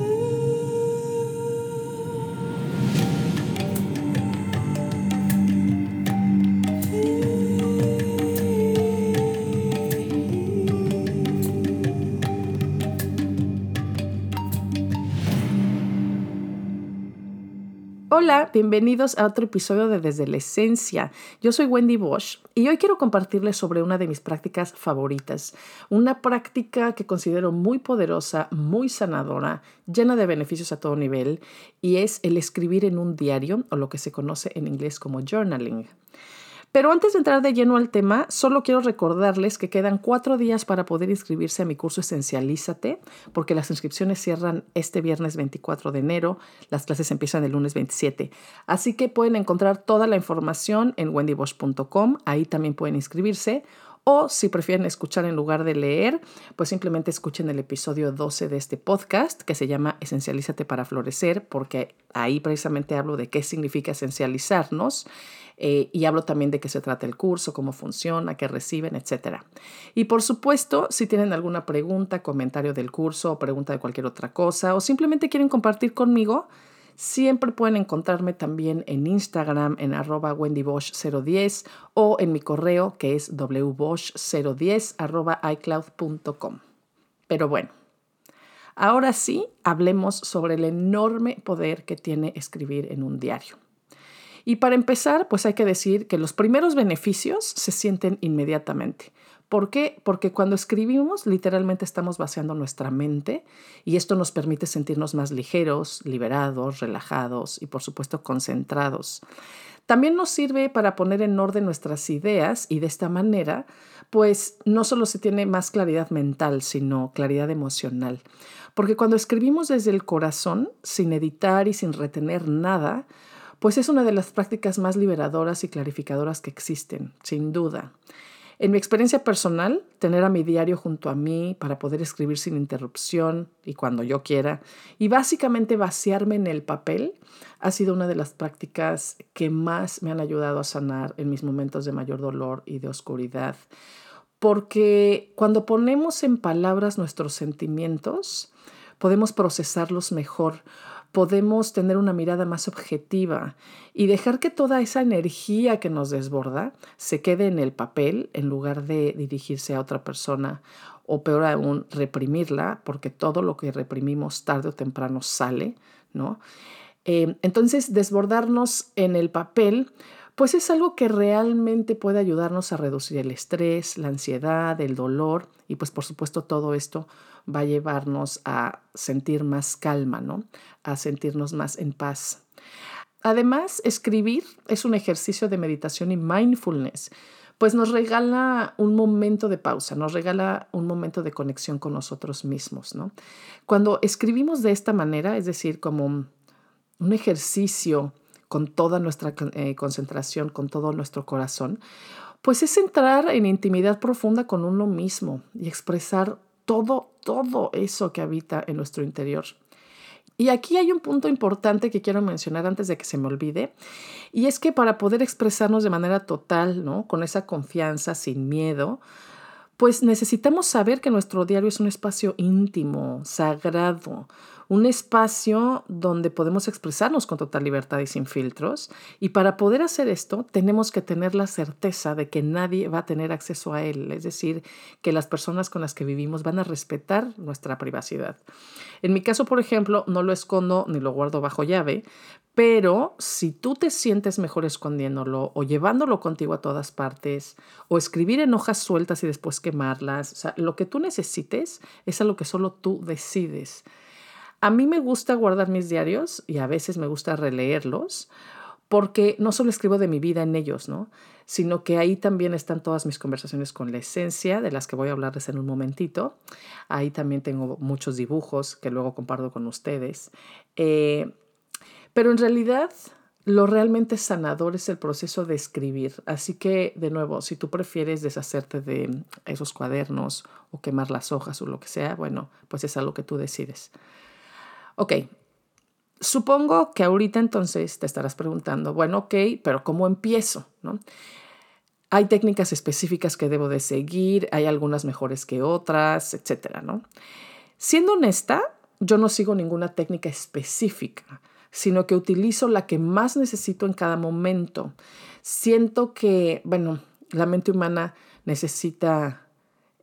Ooh. Hola, bienvenidos a otro episodio de Desde la Esencia. Yo soy Wendy Bosch y hoy quiero compartirles sobre una de mis prácticas favoritas, una práctica que considero muy poderosa, muy sanadora, llena de beneficios a todo nivel y es el escribir en un diario o lo que se conoce en inglés como journaling. Pero antes de entrar de lleno al tema, solo quiero recordarles que quedan cuatro días para poder inscribirse a mi curso Esencialízate, porque las inscripciones cierran este viernes 24 de enero, las clases empiezan el lunes 27. Así que pueden encontrar toda la información en wendybosch.com, ahí también pueden inscribirse. O si prefieren escuchar en lugar de leer, pues simplemente escuchen el episodio 12 de este podcast que se llama Esencialízate para florecer, porque ahí precisamente hablo de qué significa esencializarnos eh, y hablo también de qué se trata el curso, cómo funciona, qué reciben, etc. Y por supuesto, si tienen alguna pregunta, comentario del curso o pregunta de cualquier otra cosa o simplemente quieren compartir conmigo, Siempre pueden encontrarme también en Instagram en arroba wendybosch010 o en mi correo que es wbosch010 arroba icloud.com. Pero bueno, ahora sí hablemos sobre el enorme poder que tiene escribir en un diario. Y para empezar, pues hay que decir que los primeros beneficios se sienten inmediatamente. ¿Por qué? Porque cuando escribimos literalmente estamos vaciando nuestra mente y esto nos permite sentirnos más ligeros, liberados, relajados y por supuesto concentrados. También nos sirve para poner en orden nuestras ideas y de esta manera, pues no solo se tiene más claridad mental, sino claridad emocional. Porque cuando escribimos desde el corazón, sin editar y sin retener nada, pues es una de las prácticas más liberadoras y clarificadoras que existen, sin duda. En mi experiencia personal, tener a mi diario junto a mí para poder escribir sin interrupción y cuando yo quiera, y básicamente vaciarme en el papel, ha sido una de las prácticas que más me han ayudado a sanar en mis momentos de mayor dolor y de oscuridad. Porque cuando ponemos en palabras nuestros sentimientos, podemos procesarlos mejor, podemos tener una mirada más objetiva y dejar que toda esa energía que nos desborda se quede en el papel en lugar de dirigirse a otra persona o peor aún reprimirla porque todo lo que reprimimos tarde o temprano sale, ¿no? Eh, entonces desbordarnos en el papel pues es algo que realmente puede ayudarnos a reducir el estrés, la ansiedad, el dolor y pues por supuesto todo esto va a llevarnos a sentir más calma, ¿no? A sentirnos más en paz. Además, escribir es un ejercicio de meditación y mindfulness, pues nos regala un momento de pausa, nos regala un momento de conexión con nosotros mismos, ¿no? Cuando escribimos de esta manera, es decir, como un ejercicio con toda nuestra eh, concentración, con todo nuestro corazón, pues es entrar en intimidad profunda con uno mismo y expresar todo, todo eso que habita en nuestro interior. Y aquí hay un punto importante que quiero mencionar antes de que se me olvide, y es que para poder expresarnos de manera total, ¿no? Con esa confianza, sin miedo, pues necesitamos saber que nuestro diario es un espacio íntimo, sagrado, un espacio donde podemos expresarnos con total libertad y sin filtros. Y para poder hacer esto, tenemos que tener la certeza de que nadie va a tener acceso a él, es decir, que las personas con las que vivimos van a respetar nuestra privacidad. En mi caso, por ejemplo, no lo escondo ni lo guardo bajo llave, pero si tú te sientes mejor escondiéndolo o llevándolo contigo a todas partes o escribir en hojas sueltas y después quemarlas, o sea, lo que tú necesites es algo que solo tú decides. A mí me gusta guardar mis diarios y a veces me gusta releerlos porque no solo escribo de mi vida en ellos, ¿no? sino que ahí también están todas mis conversaciones con la esencia, de las que voy a hablarles en un momentito. Ahí también tengo muchos dibujos que luego comparto con ustedes. Eh, pero en realidad lo realmente sanador es el proceso de escribir. Así que, de nuevo, si tú prefieres deshacerte de esos cuadernos o quemar las hojas o lo que sea, bueno, pues es algo que tú decides. Ok, supongo que ahorita entonces te estarás preguntando, bueno, ok, pero ¿cómo empiezo? ¿No? Hay técnicas específicas que debo de seguir, hay algunas mejores que otras, etcétera, ¿no? Siendo honesta, yo no sigo ninguna técnica específica, sino que utilizo la que más necesito en cada momento. Siento que, bueno, la mente humana necesita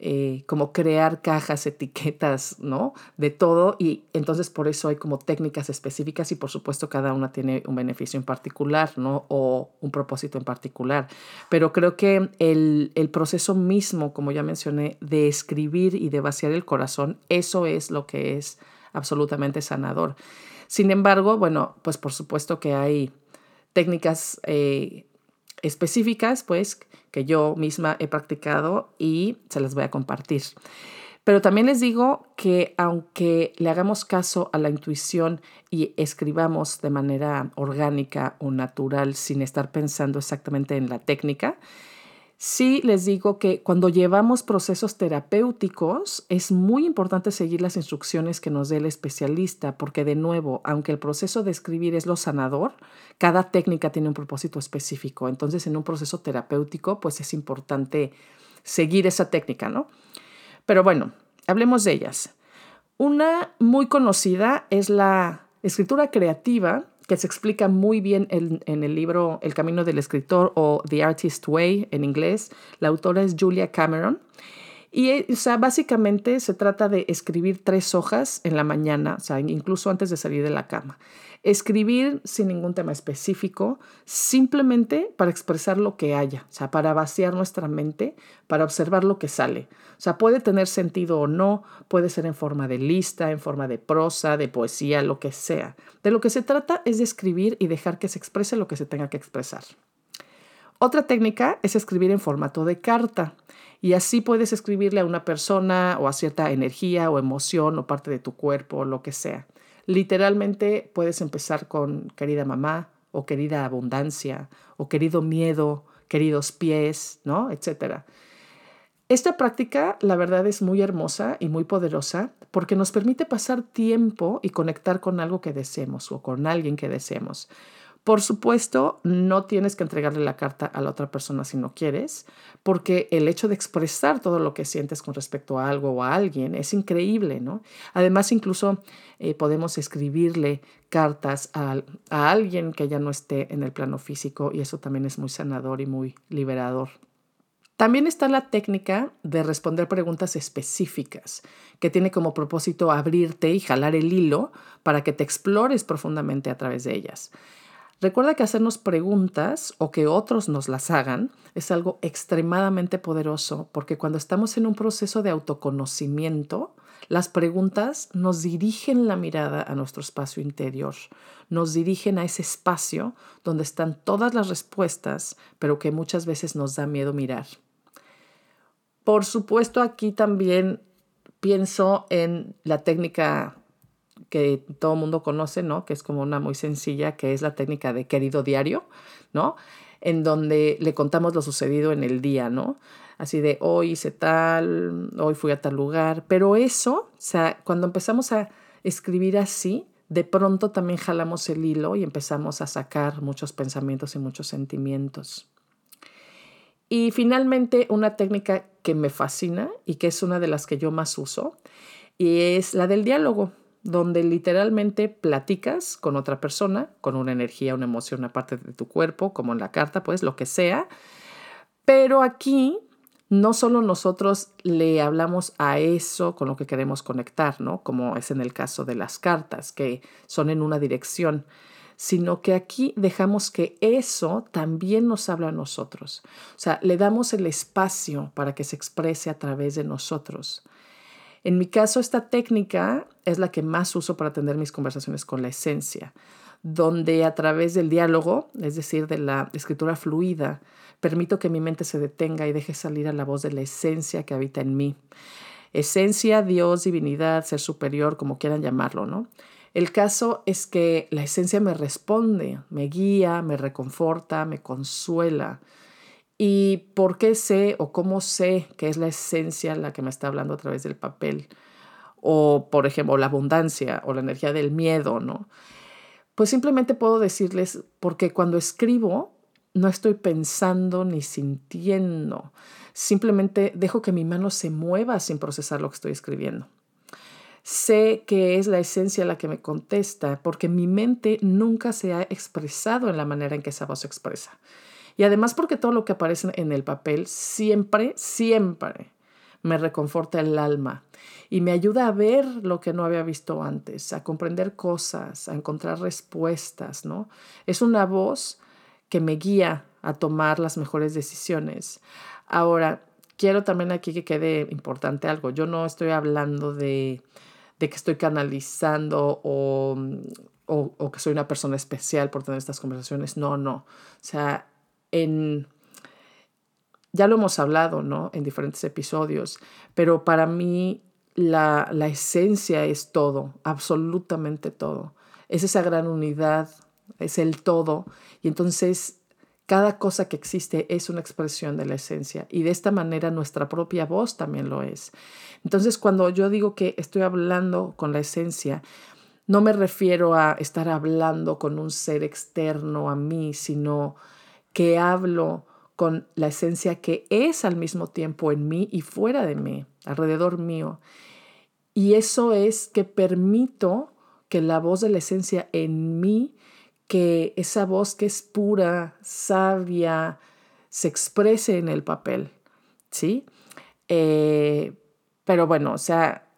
eh, como crear cajas, etiquetas, ¿no? De todo y entonces por eso hay como técnicas específicas y por supuesto cada una tiene un beneficio en particular, ¿no? O un propósito en particular. Pero creo que el, el proceso mismo, como ya mencioné, de escribir y de vaciar el corazón, eso es lo que es absolutamente sanador. Sin embargo, bueno, pues por supuesto que hay técnicas eh, específicas, pues, que yo misma he practicado y se las voy a compartir. Pero también les digo que aunque le hagamos caso a la intuición y escribamos de manera orgánica o natural sin estar pensando exactamente en la técnica, Sí les digo que cuando llevamos procesos terapéuticos es muy importante seguir las instrucciones que nos dé el especialista, porque de nuevo, aunque el proceso de escribir es lo sanador, cada técnica tiene un propósito específico. Entonces, en un proceso terapéutico, pues es importante seguir esa técnica, ¿no? Pero bueno, hablemos de ellas. Una muy conocida es la escritura creativa, que se explica muy bien en, el libro El Camino del Escritor o The Artist Way en inglés. La autora es Julia Cameron. Y o sea, básicamente se trata de escribir tres hojas en la mañana, o sea, incluso antes de salir de la cama. Escribir sin ningún tema específico, simplemente para expresar lo que haya, o sea, para vaciar nuestra mente, para observar lo que sale. O sea, puede tener sentido o no, puede ser en forma de lista, en forma de prosa, de poesía, lo que sea. De lo que se trata es de escribir y dejar que se exprese lo que se tenga que expresar. Otra técnica es escribir en formato de carta y así puedes escribirle a una persona o a cierta energía o emoción o parte de tu cuerpo o lo que sea. Literalmente puedes empezar con querida mamá o querida abundancia o querido miedo, queridos pies, ¿no? Etcétera. Esta práctica, la verdad, es muy hermosa y muy poderosa porque nos permite pasar tiempo y conectar con algo que deseemos o con alguien que deseemos. Por supuesto, no tienes que entregarle la carta a la otra persona si no quieres, porque el hecho de expresar todo lo que sientes con respecto a algo o a alguien es increíble, ¿no? Además, incluso eh, podemos escribirle cartas a, a alguien que ya no esté en el plano físico y eso también es muy sanador y muy liberador. También está la técnica de responder preguntas específicas, que tiene como propósito abrirte y jalar el hilo para que te explores profundamente a través de ellas. Recuerda que hacernos preguntas o que otros nos las hagan es algo extremadamente poderoso porque cuando estamos en un proceso de autoconocimiento, las preguntas nos dirigen la mirada a nuestro espacio interior, nos dirigen a ese espacio donde están todas las respuestas, pero que muchas veces nos da miedo mirar. Por supuesto, aquí también pienso en la técnica que todo el mundo conoce, ¿no? Que es como una muy sencilla, que es la técnica de querido diario, ¿no? En donde le contamos lo sucedido en el día, ¿no? Así de hoy hice tal, hoy fui a tal lugar. Pero eso, o sea, cuando empezamos a escribir así, de pronto también jalamos el hilo y empezamos a sacar muchos pensamientos y muchos sentimientos. Y finalmente, una técnica que me fascina y que es una de las que yo más uso, y es la del diálogo donde literalmente platicas con otra persona, con una energía, una emoción, una parte de tu cuerpo, como en la carta, pues lo que sea. Pero aquí no solo nosotros le hablamos a eso con lo que queremos conectar, ¿no? Como es en el caso de las cartas, que son en una dirección, sino que aquí dejamos que eso también nos habla a nosotros. O sea, le damos el espacio para que se exprese a través de nosotros. En mi caso, esta técnica es la que más uso para atender mis conversaciones con la esencia, donde a través del diálogo, es decir, de la escritura fluida, permito que mi mente se detenga y deje salir a la voz de la esencia que habita en mí. Esencia, Dios, divinidad, ser superior, como quieran llamarlo, ¿no? El caso es que la esencia me responde, me guía, me reconforta, me consuela, ¿Y por qué sé o cómo sé que es la esencia la que me está hablando a través del papel? O, por ejemplo, la abundancia o la energía del miedo, ¿no? Pues simplemente puedo decirles, porque cuando escribo no estoy pensando ni sintiendo, simplemente dejo que mi mano se mueva sin procesar lo que estoy escribiendo. Sé que es la esencia la que me contesta porque mi mente nunca se ha expresado en la manera en que esa voz se expresa. Y además porque todo lo que aparece en el papel siempre, siempre me reconforta el alma y me ayuda a ver lo que no había visto antes, a comprender cosas, a encontrar respuestas, ¿no? Es una voz que me guía a tomar las mejores decisiones. Ahora, quiero también aquí que quede importante algo. Yo no estoy hablando de de que estoy canalizando o, o, que soy una persona especial por tener estas conversaciones. No, no. O sea, en, ya lo hemos hablado, ¿no? En diferentes episodios, pero para mí la, la esencia es todo, absolutamente todo. Es esa gran unidad, es el todo. Y entonces cada cosa que existe es una expresión de la esencia y de esta manera nuestra propia voz también lo es. Entonces, cuando yo digo que estoy hablando con la esencia, no me refiero a estar hablando con un ser externo a mí, sino que hablo con la esencia que es al mismo tiempo en mí y fuera de mí, alrededor mío. Y eso es que permito que la voz de la esencia en mí que esa voz que es pura, sabia, se exprese en el papel, ¿sí? Eh, pero bueno, o sea,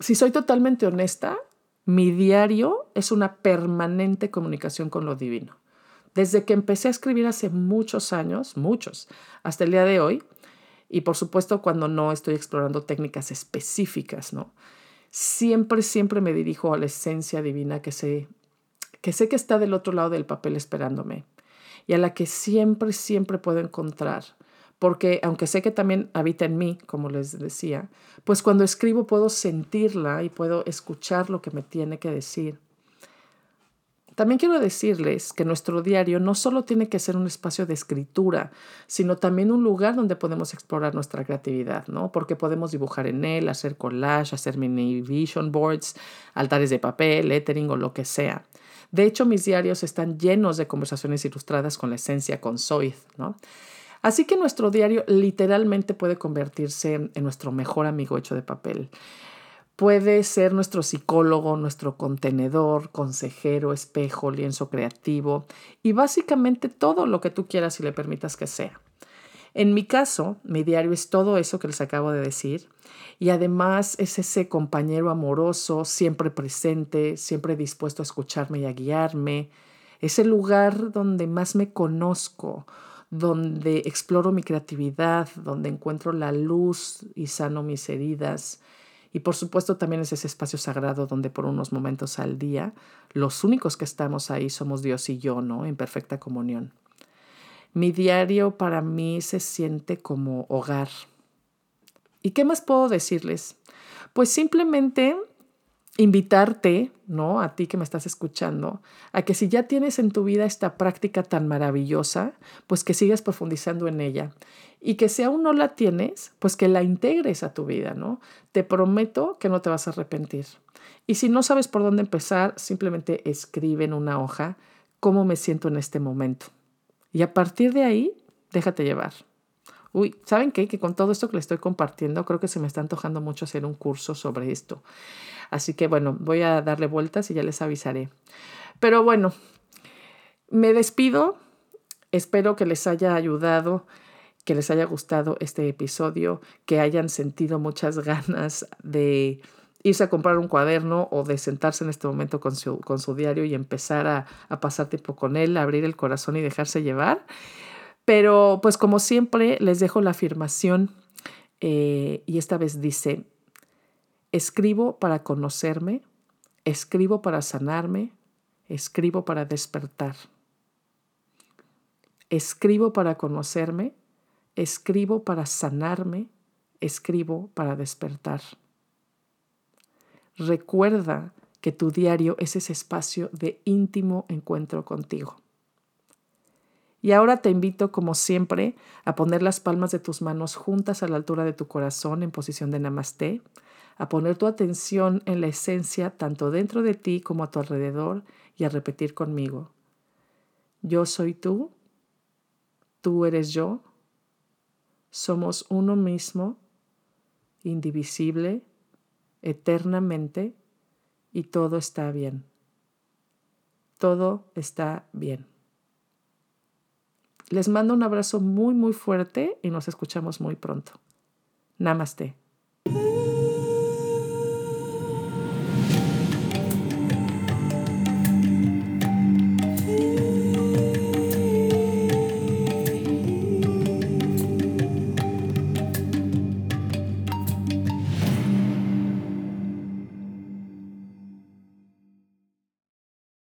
si soy totalmente honesta, mi diario es una permanente comunicación con lo divino. Desde que empecé a escribir hace muchos años, muchos, hasta el día de hoy, y por supuesto cuando no estoy explorando técnicas específicas, ¿no? Siempre, siempre me dirijo a la esencia divina que se que sé que está del otro lado del papel esperándome y a la que siempre, siempre puedo encontrar. Porque aunque sé que también habita en mí, como les decía, pues cuando escribo puedo sentirla y puedo escuchar lo que me tiene que decir. También quiero decirles que nuestro diario no solo tiene que ser un espacio de escritura, sino también un lugar donde podemos explorar nuestra creatividad, ¿no? Porque podemos dibujar en él, hacer collage, hacer mini vision boards, altares de papel, lettering o lo que sea. De hecho, mis diarios están llenos de conversaciones ilustradas con la esencia, con Zoid, ¿no? Así que nuestro diario literalmente puede convertirse en nuestro mejor amigo hecho de papel. Puede ser nuestro psicólogo, nuestro contenedor, consejero, espejo, lienzo creativo y básicamente todo lo que tú quieras y le permitas que sea. En mi caso, mi diario es todo eso que les acabo de decir y además es ese compañero amoroso, siempre presente, siempre dispuesto a escucharme y a guiarme. Es el lugar donde más me conozco, donde exploro mi creatividad, donde encuentro la luz y sano mis heridas. Y por supuesto también es ese espacio sagrado donde por unos momentos al día los únicos que estamos ahí somos Dios y yo, ¿no? En perfecta comunión. Mi diario para mí se siente como hogar. ¿Y qué más puedo decirles? Pues simplemente invitarte, ¿no? A ti que me estás escuchando, a que si ya tienes en tu vida esta práctica tan maravillosa, pues que sigas profundizando en ella. Y que si aún no la tienes, pues que la integres a tu vida, ¿no? Te prometo que no te vas a arrepentir. Y si no sabes por dónde empezar, simplemente escribe en una hoja cómo me siento en este momento. Y a partir de ahí, déjate llevar. Uy, ¿saben qué? Que con todo esto que les estoy compartiendo, creo que se me está antojando mucho hacer un curso sobre esto. Así que bueno, voy a darle vueltas y ya les avisaré. Pero bueno, me despido. Espero que les haya ayudado, que les haya gustado este episodio, que hayan sentido muchas ganas de irse a comprar un cuaderno o de sentarse en este momento con su, con su diario y empezar a, a pasar tiempo con él, abrir el corazón y dejarse llevar. Pero pues como siempre les dejo la afirmación eh, y esta vez dice, escribo para conocerme, escribo para sanarme, escribo para despertar. Escribo para conocerme, escribo para sanarme, escribo para despertar. Recuerda que tu diario es ese espacio de íntimo encuentro contigo. Y ahora te invito, como siempre, a poner las palmas de tus manos juntas a la altura de tu corazón en posición de namaste, a poner tu atención en la esencia tanto dentro de ti como a tu alrededor y a repetir conmigo. Yo soy tú, tú eres yo, somos uno mismo, indivisible, eternamente y todo está bien. Todo está bien. Les mando un abrazo muy, muy fuerte y nos escuchamos muy pronto. Namaste.